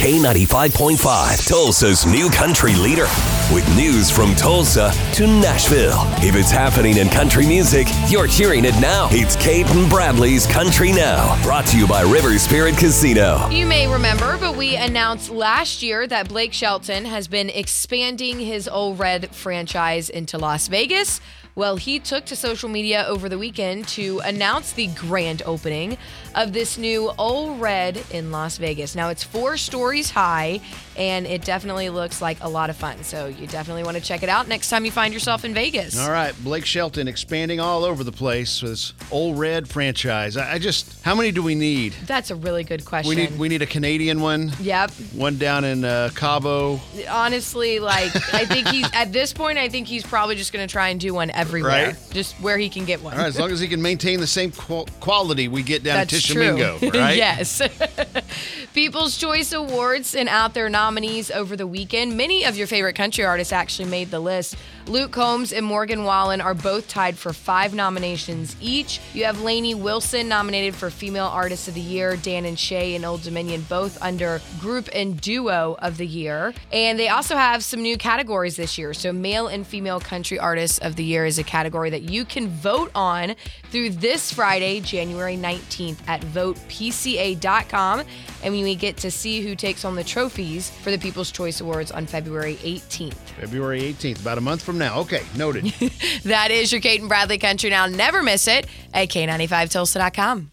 K95.5, Tulsa's new country leader. With news from Tulsa to Nashville. If it's happening in country music, you're hearing it now. It's and Bradley's Country Now, brought to you by River Spirit Casino. You may remember, but we announced last year that Blake Shelton has been expanding his Ole Red franchise into Las Vegas. Well, he took to social media over the weekend to announce the grand opening of this new Ole Red in Las Vegas. Now, it's four stories high, and it definitely looks like a lot of fun. So, you definitely want to check it out next time you find yourself in Vegas. All right, Blake Shelton expanding all over the place with this Ole Red franchise. I I just, how many do we need? That's a really good question. We need we need a Canadian one, Yep. one down in uh, Cabo, honestly, like I think he's at this point. I think he's probably just going to try and do one everywhere, Right. just where he can get one. All right, as long as he can maintain the same qual- quality we get down That's at true. Right? yes. People's Choice Awards sent out their nominees over the weekend. Many of your favorite country artists actually made the list. Luke Combs and Morgan Wallen are both tied for five nominations each. You have Lainey Wilson nominated for Female Artist of the Year, Dan and Shay and Old Dominion both under Group and Duo of the Year. And they also have some new categories this year. So, Male and Female Country Artists of the Year is a category that you can vote on through this Friday, January 19th at votepca.com. And we get to see who takes on the trophies for the People's Choice Awards on February 18th. February 18th, about a month from now. Okay, noted. That is your Cait and Bradley Country Now. Never miss it at K95Tulsa.com.